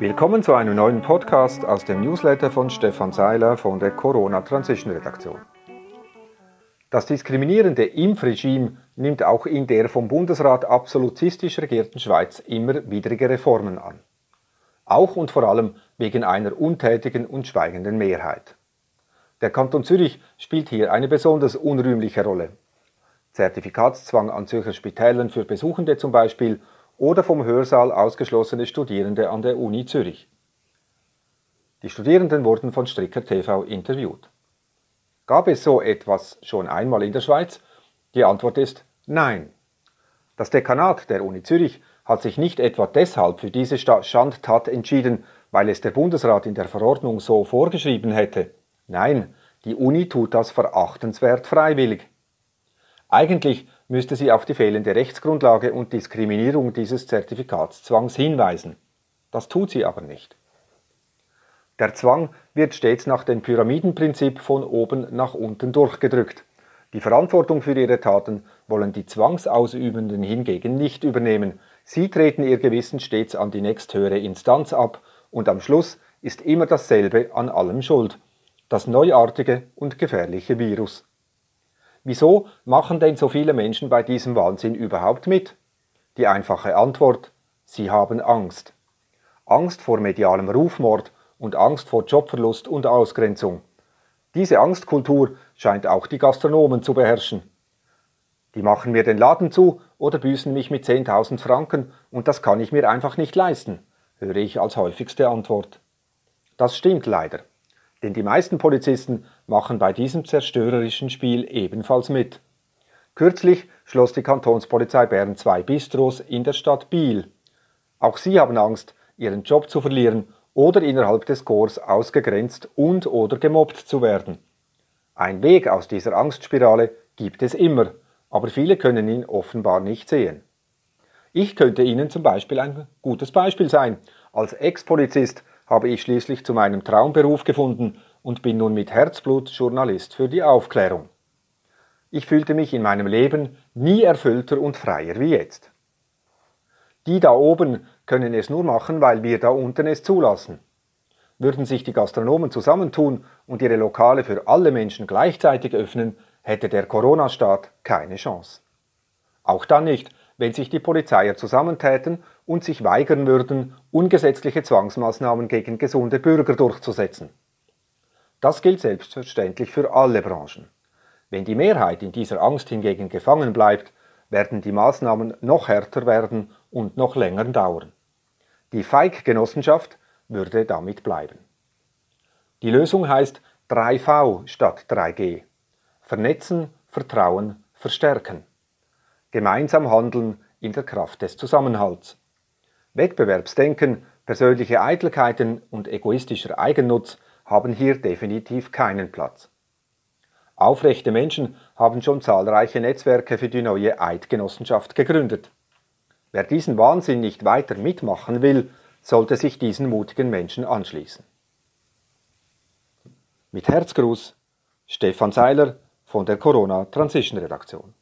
Willkommen zu einem neuen Podcast aus dem Newsletter von Stefan Seiler von der Corona Transition Redaktion. Das diskriminierende Impfregime nimmt auch in der vom Bundesrat absolutistisch regierten Schweiz immer widrige Reformen an. Auch und vor allem wegen einer untätigen und schweigenden Mehrheit. Der Kanton Zürich spielt hier eine besonders unrühmliche Rolle. Zertifikatszwang an Zürcher Spitälern für Besuchende zum Beispiel oder vom Hörsaal ausgeschlossene Studierende an der Uni Zürich. Die Studierenden wurden von Stricker TV interviewt. Gab es so etwas schon einmal in der Schweiz? Die Antwort ist nein. Das Dekanat der Uni Zürich hat sich nicht etwa deshalb für diese Schandtat entschieden, weil es der Bundesrat in der Verordnung so vorgeschrieben hätte. Nein, die Uni tut das verachtenswert freiwillig. Eigentlich müsste sie auf die fehlende Rechtsgrundlage und Diskriminierung dieses Zertifikatszwangs hinweisen. Das tut sie aber nicht. Der Zwang wird stets nach dem Pyramidenprinzip von oben nach unten durchgedrückt. Die Verantwortung für ihre Taten wollen die Zwangsausübenden hingegen nicht übernehmen. Sie treten ihr Gewissen stets an die nächsthöhere Instanz ab und am Schluss ist immer dasselbe an allem schuld. Das neuartige und gefährliche Virus. Wieso machen denn so viele Menschen bei diesem Wahnsinn überhaupt mit? Die einfache Antwort, sie haben Angst. Angst vor medialem Rufmord und Angst vor Jobverlust und Ausgrenzung. Diese Angstkultur scheint auch die Gastronomen zu beherrschen. Die machen mir den Laden zu oder büßen mich mit 10.000 Franken und das kann ich mir einfach nicht leisten, höre ich als häufigste Antwort. Das stimmt leider. Denn die meisten Polizisten machen bei diesem zerstörerischen Spiel ebenfalls mit. Kürzlich schloss die Kantonspolizei Bern zwei Bistros in der Stadt Biel. Auch sie haben Angst, ihren Job zu verlieren oder innerhalb des Chors ausgegrenzt und oder gemobbt zu werden. Ein Weg aus dieser Angstspirale gibt es immer, aber viele können ihn offenbar nicht sehen. Ich könnte Ihnen zum Beispiel ein gutes Beispiel sein. Als Ex-Polizist habe ich schließlich zu meinem Traumberuf gefunden und bin nun mit Herzblut Journalist für die Aufklärung. Ich fühlte mich in meinem Leben nie erfüllter und freier wie jetzt. Die da oben können es nur machen, weil wir da unten es zulassen. Würden sich die Gastronomen zusammentun und ihre Lokale für alle Menschen gleichzeitig öffnen, hätte der Corona-Staat keine Chance. Auch dann nicht, wenn sich die Polizeier zusammentäten und sich weigern würden, ungesetzliche Zwangsmaßnahmen gegen gesunde Bürger durchzusetzen. Das gilt selbstverständlich für alle Branchen. Wenn die Mehrheit in dieser Angst hingegen gefangen bleibt, werden die Maßnahmen noch härter werden und noch länger dauern. Die Feig-Genossenschaft würde damit bleiben. Die Lösung heißt 3V statt 3G. Vernetzen, Vertrauen, Verstärken gemeinsam handeln in der Kraft des Zusammenhalts. Wettbewerbsdenken, persönliche Eitelkeiten und egoistischer Eigennutz haben hier definitiv keinen Platz. Aufrechte Menschen haben schon zahlreiche Netzwerke für die neue Eidgenossenschaft gegründet. Wer diesen Wahnsinn nicht weiter mitmachen will, sollte sich diesen mutigen Menschen anschließen. Mit Herzgruß Stefan Seiler von der Corona Transition Redaktion.